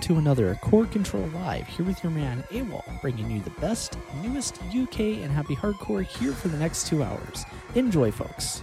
welcome to another Core Control Live here with your man AWOL, bringing you the best, newest UK and happy hardcore here for the next two hours. Enjoy, folks.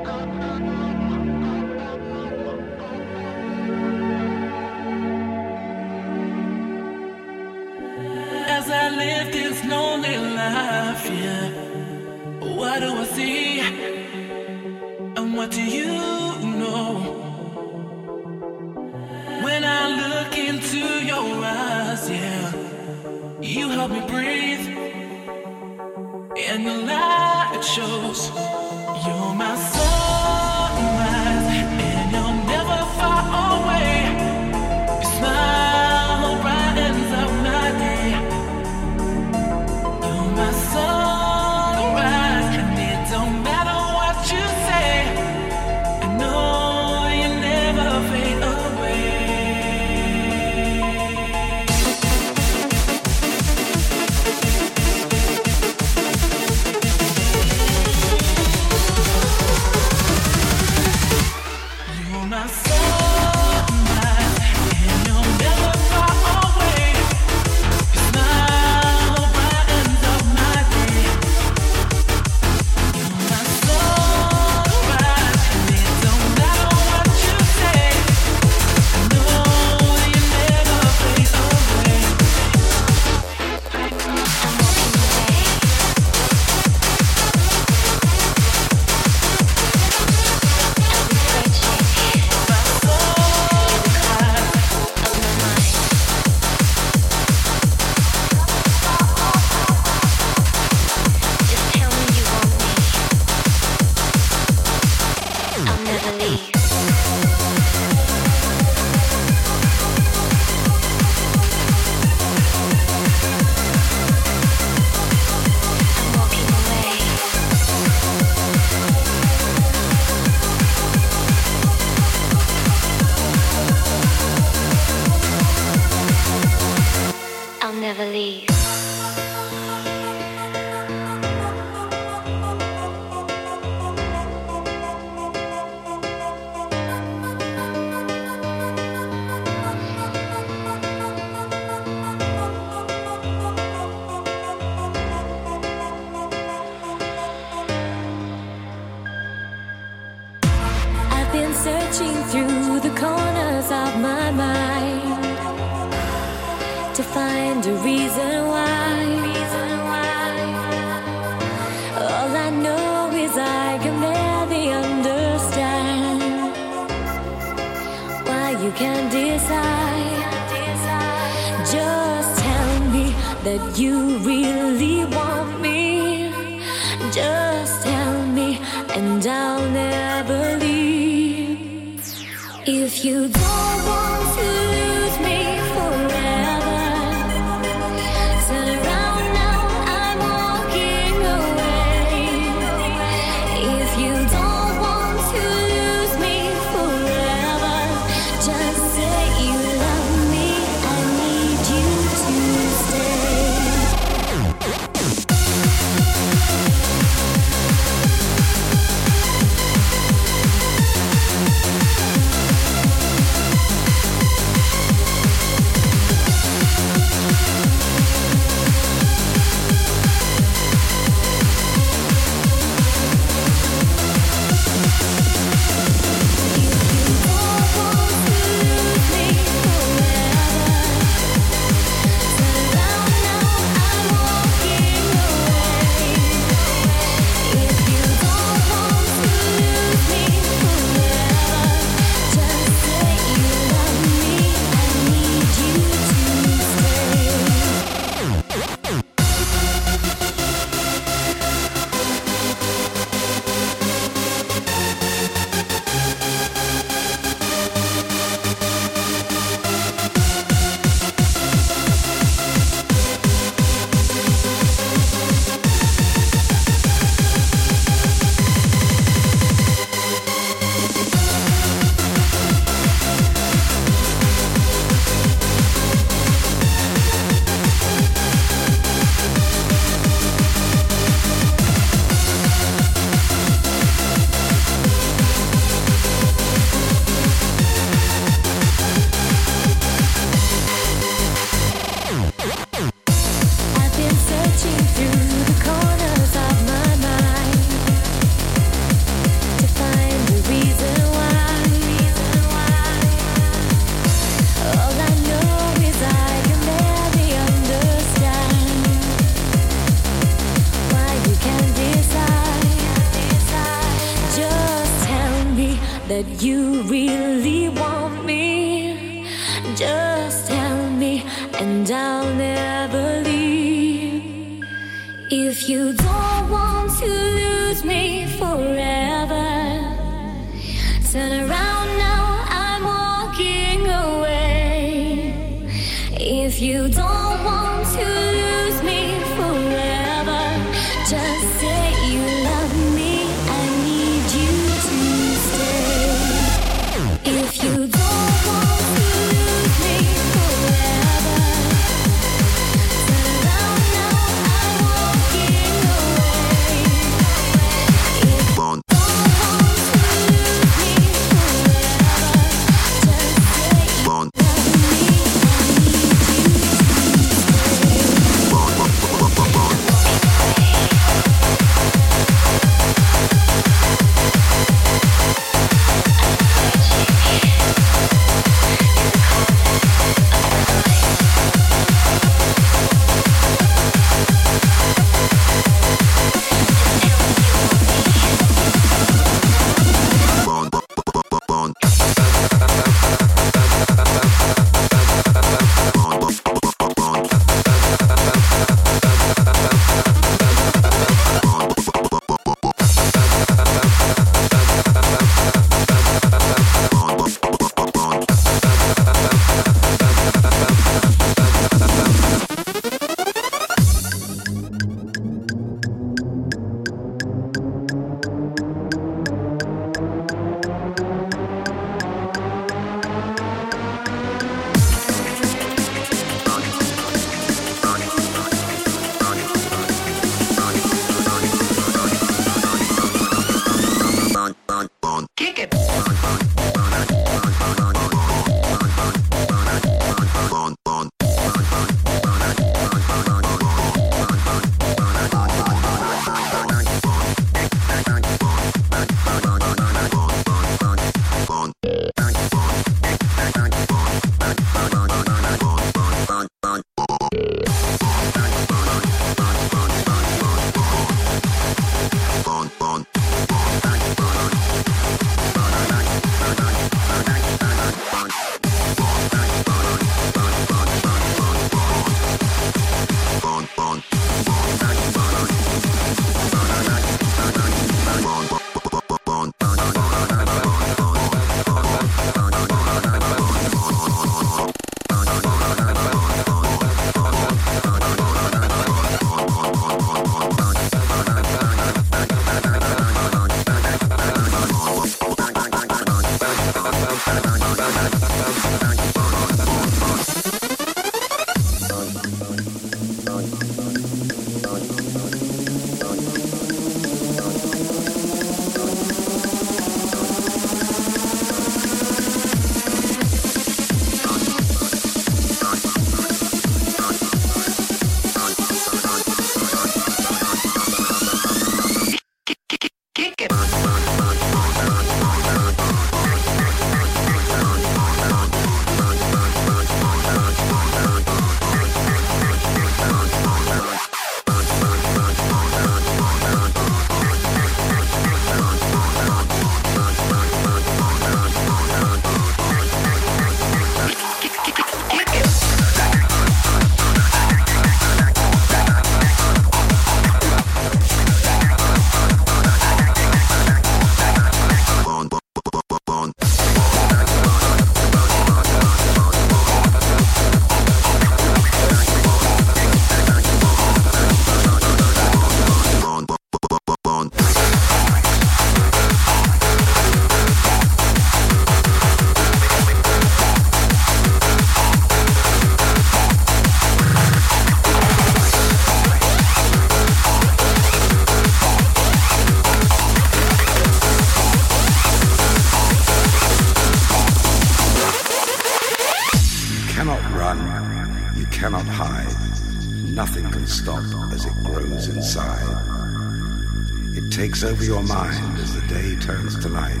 Takes over your mind as the day turns to night,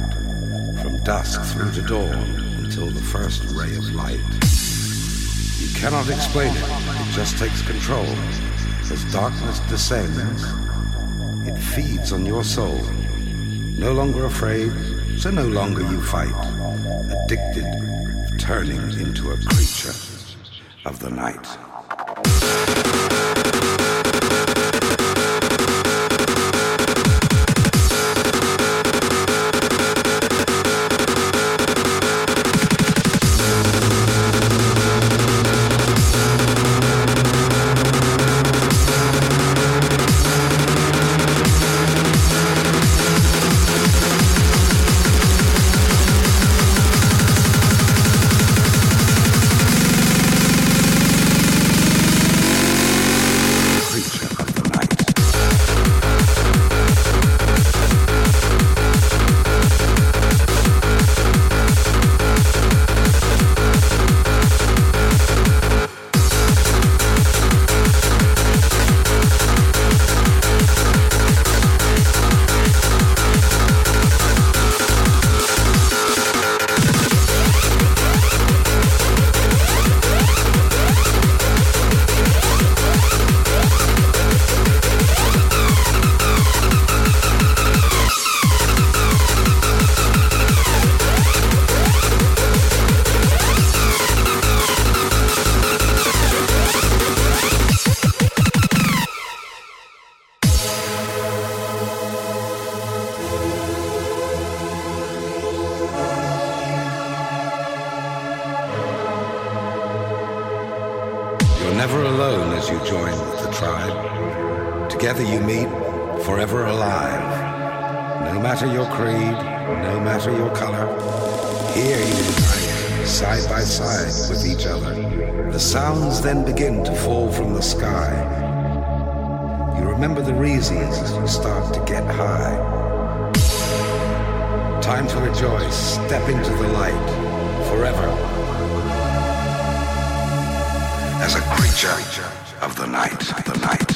from dusk through to dawn until the first ray of light. You cannot explain it, it just takes control. As darkness descends, it feeds on your soul. No longer afraid, so no longer you fight. Addicted, turning into a creature of the night. No matter your creed, no matter your color, here you unite, side by side with each other. The sounds then begin to fall from the sky. You remember the reasons as you start to get high. Time to rejoice, step into the light, forever. As a creature of the night, the night.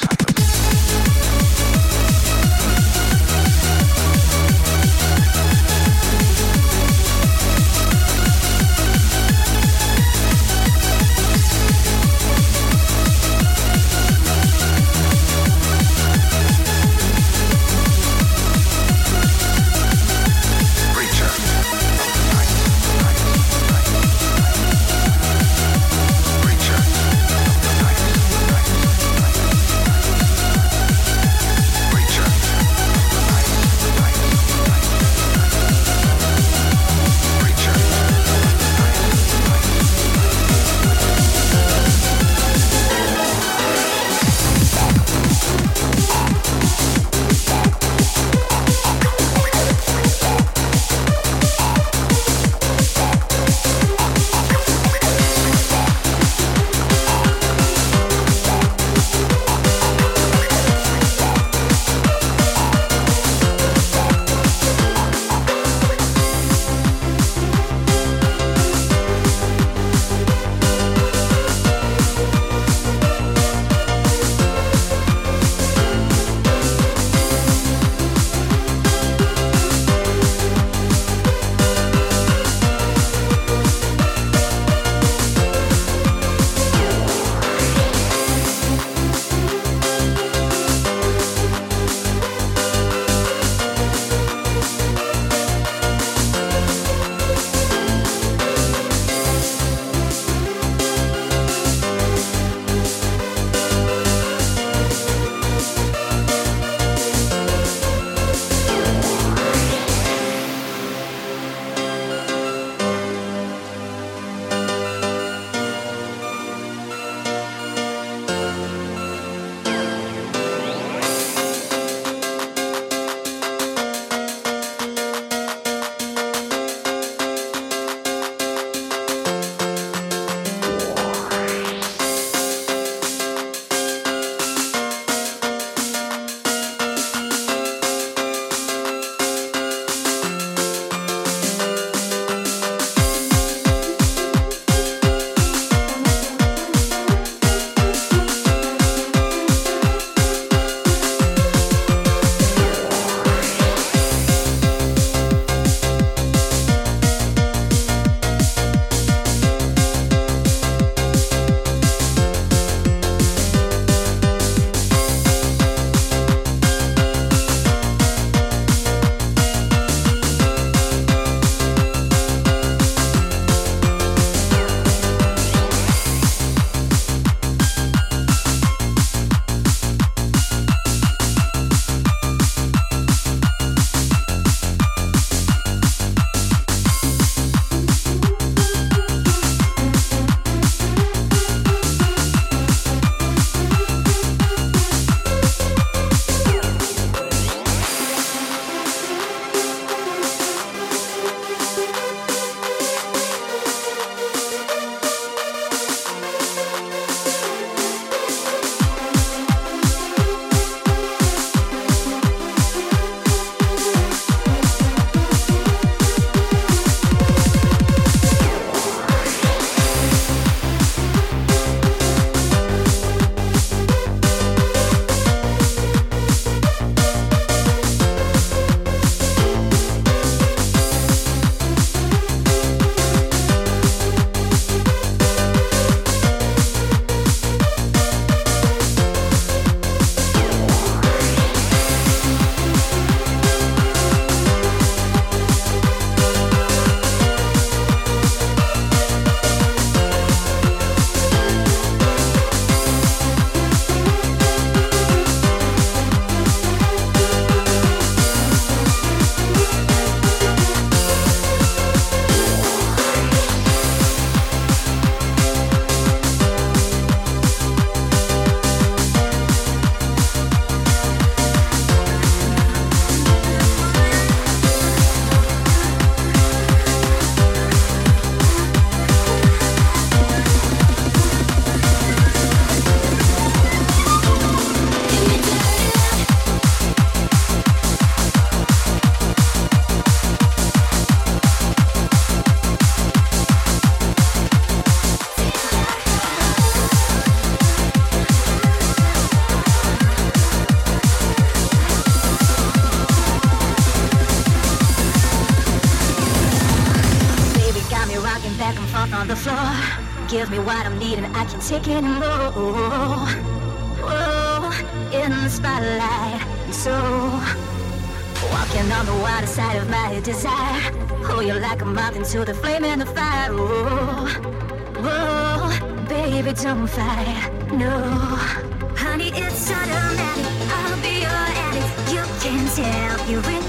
Take more. Whoa, in the spotlight, so walking on the wider side of my desire. Oh, you're like a moth into the flame and the fire. Oh, Whoa, oh, baby, don't fight, no. Honey, it's automatic. I'll be your addict. You can tell you ring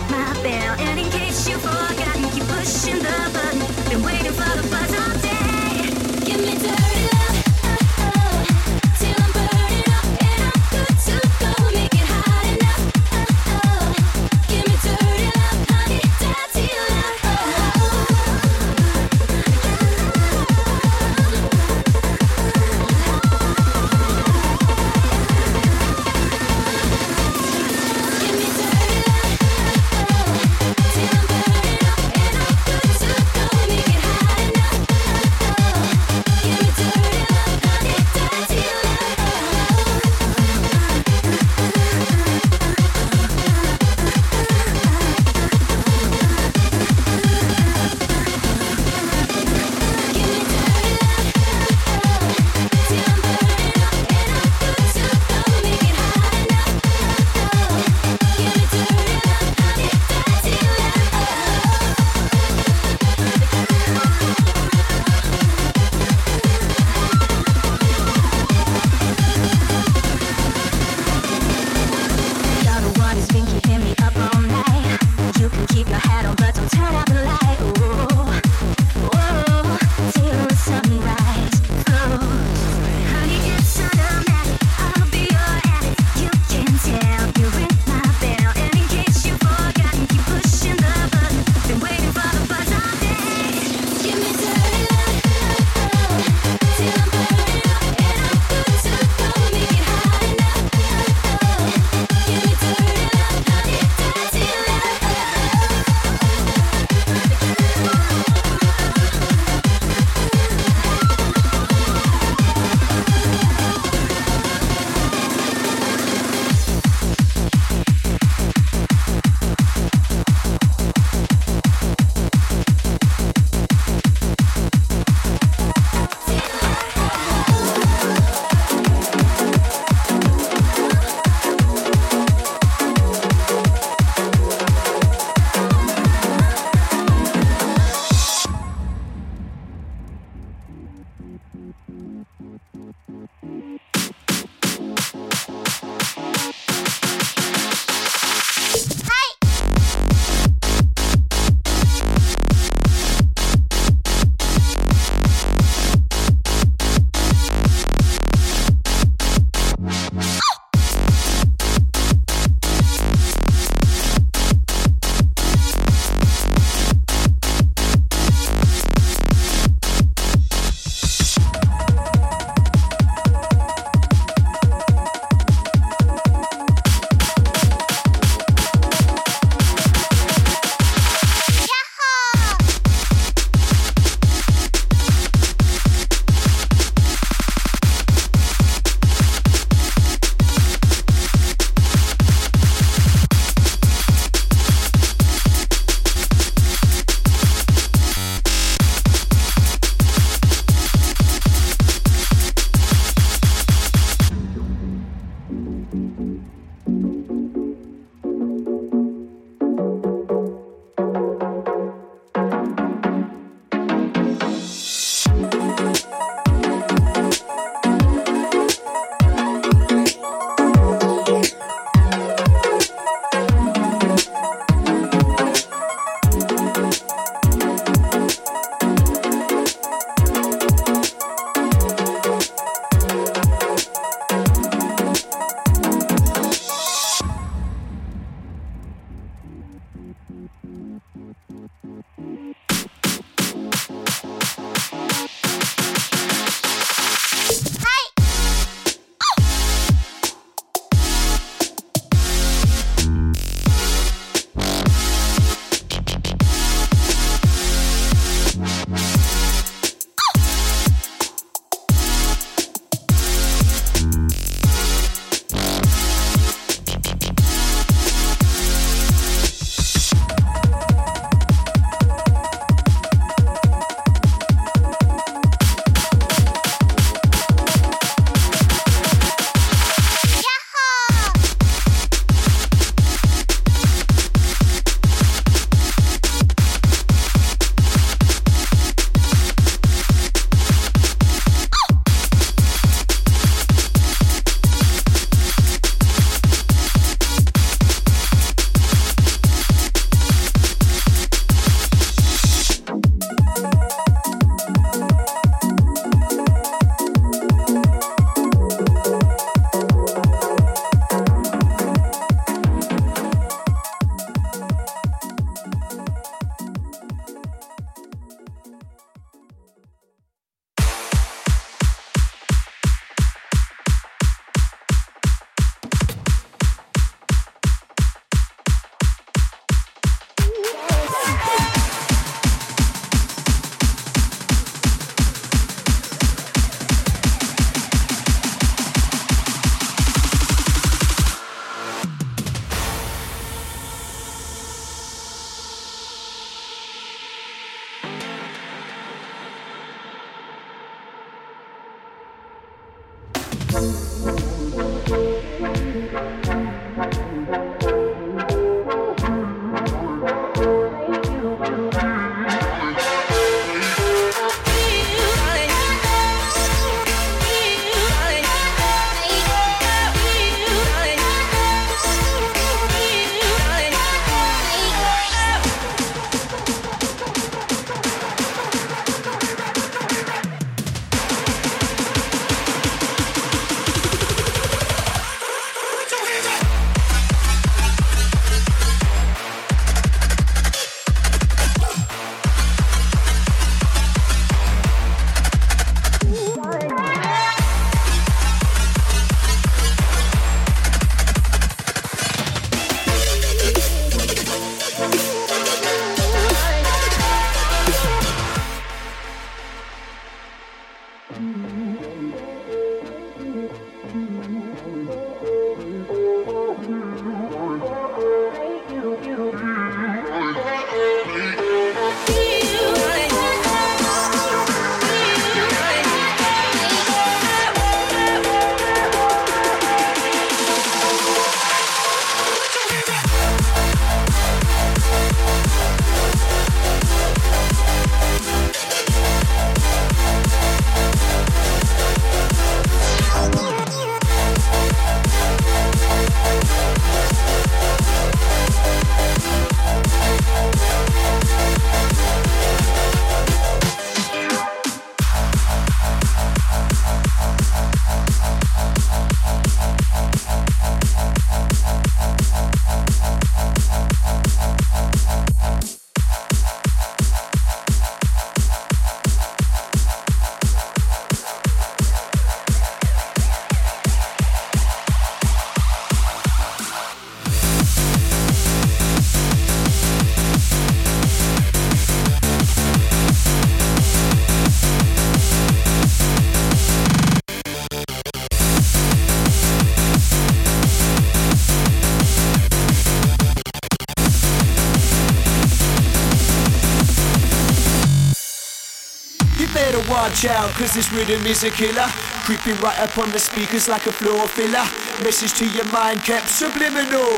watch out, cause this rhythm is a killer. Creeping right up on the speakers like a floor filler. Message to your mind kept subliminal.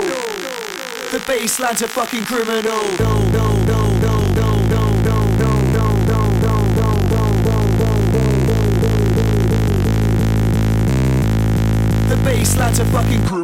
The bass line's a fucking criminal. The bass line's a fucking criminal.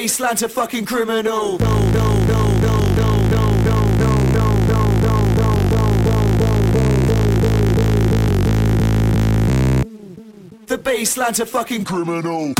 The bassline's a fucking criminal. The bassline's a fucking criminal.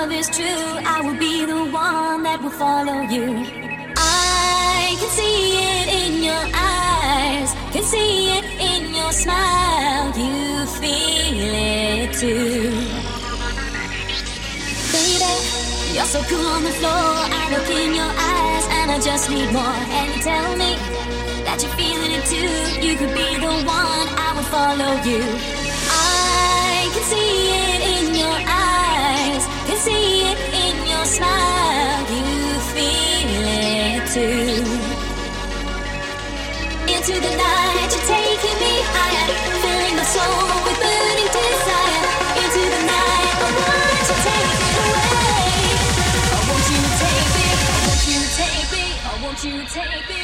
love is true, I will be the one that will follow you. I can see it in your eyes, can see it in your smile. You feel it too. Baby, you're so cool on the floor. I look in your eyes and I just need more. And you tell me that you're feeling it too. You could be the one, I will follow you. I can see it in your eyes can see it in your smile. You feel it too. Into the night, you're taking me higher, filling my soul with burning desire. Into the night, I want you away. I want you. I want you. I want you. I want you to take me.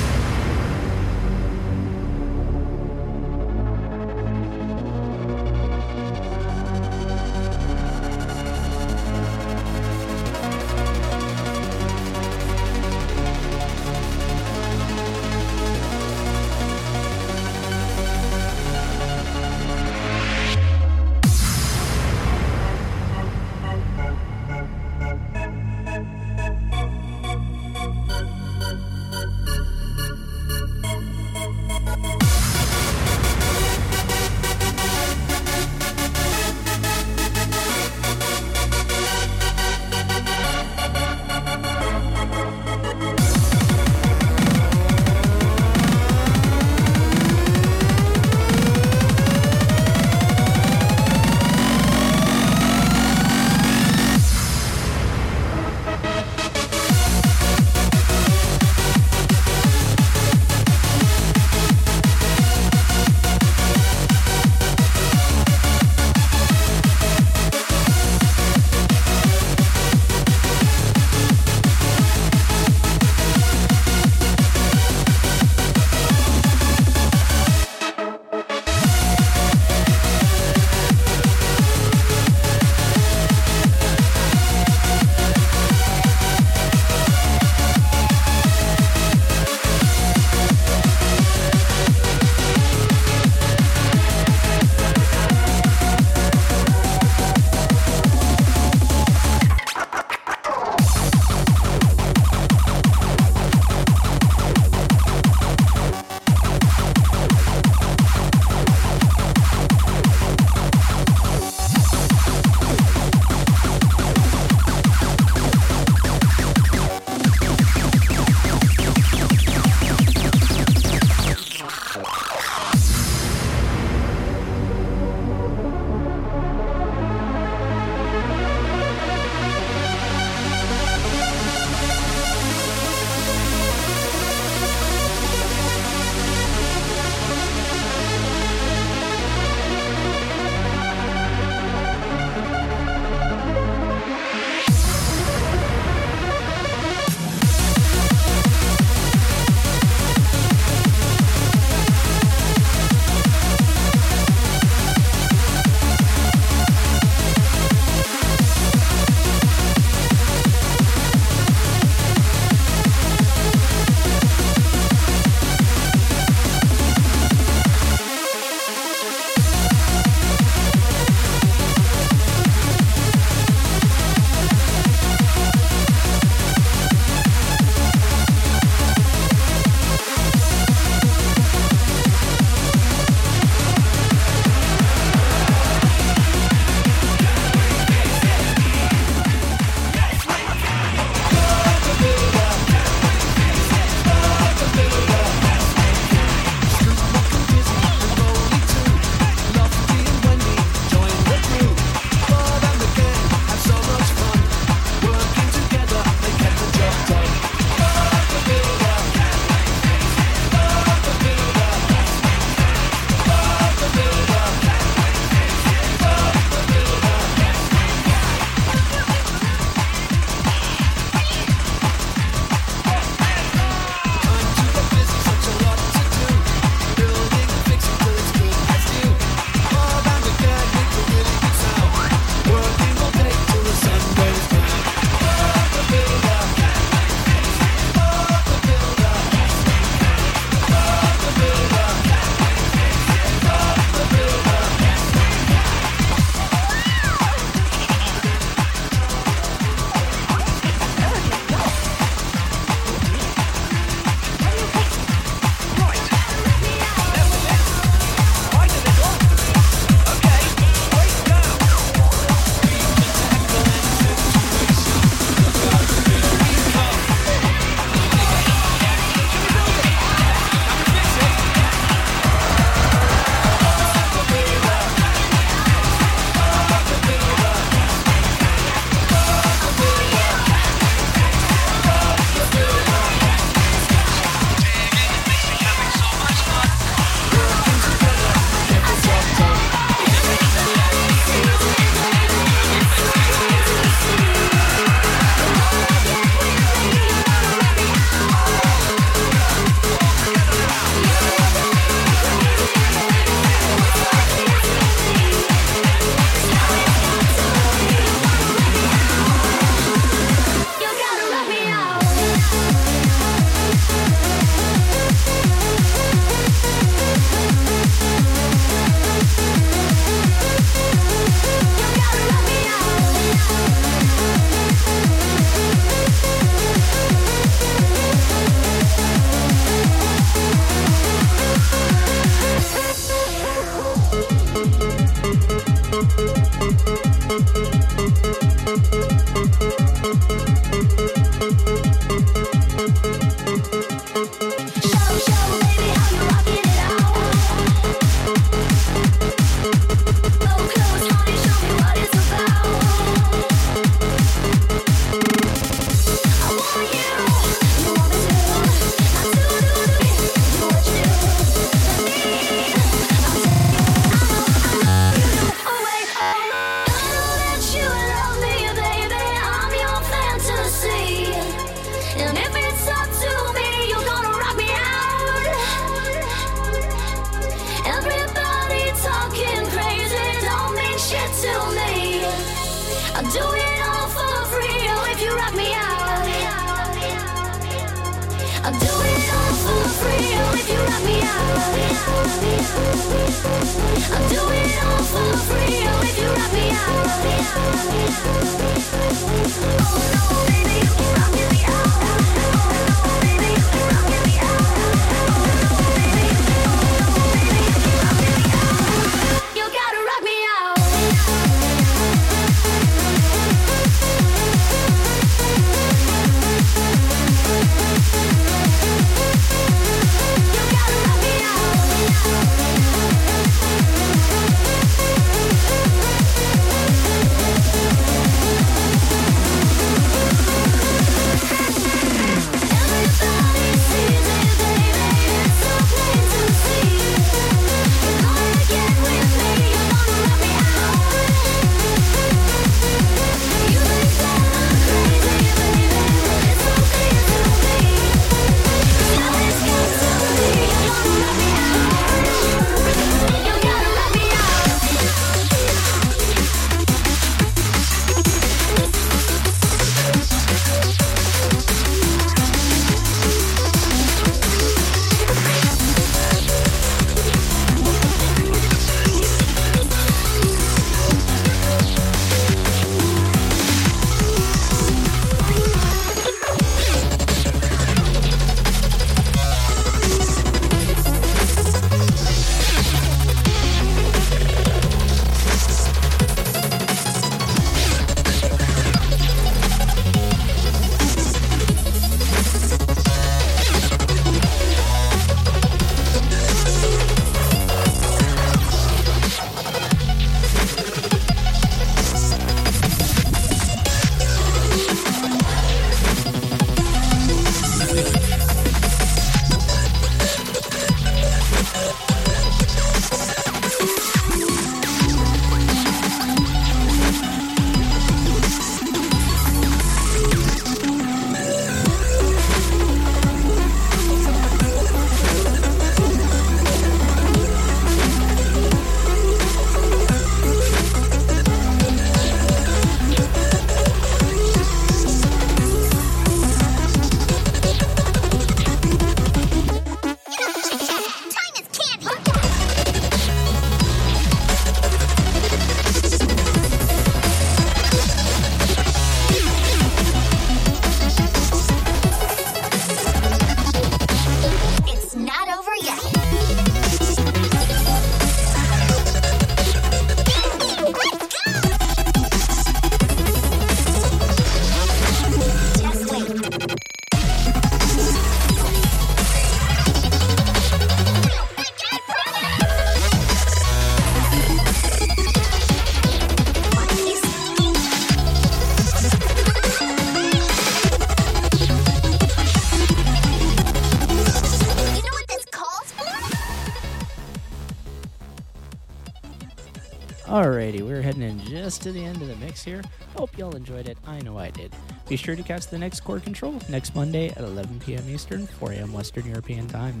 Just to the end of the mix here. Hope y'all enjoyed it. I know I did. Be sure to catch the next Core Control next Monday at 11 p.m. Eastern, 4 a.m. Western European Time.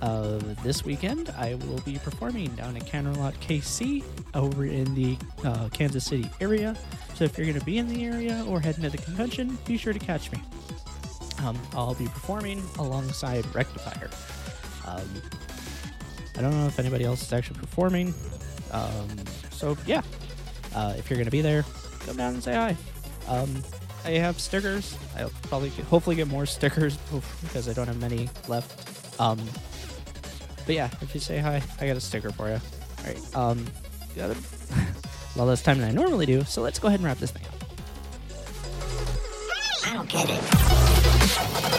Uh, this weekend, I will be performing down at Canterlot KC over in the uh, Kansas City area. So if you're going to be in the area or heading to the convention, be sure to catch me. Um, I'll be performing alongside Rectifier. Um, I don't know if anybody else is actually performing. Um, so yeah, uh, if you're gonna be there, come down and say hi. Um, I have stickers. I'll probably get, hopefully get more stickers because I don't have many left. Um, but yeah, if you say hi, I got a sticker for you. All right. Um, got a lot less time than I normally do. So let's go ahead and wrap this thing up. I don't get it.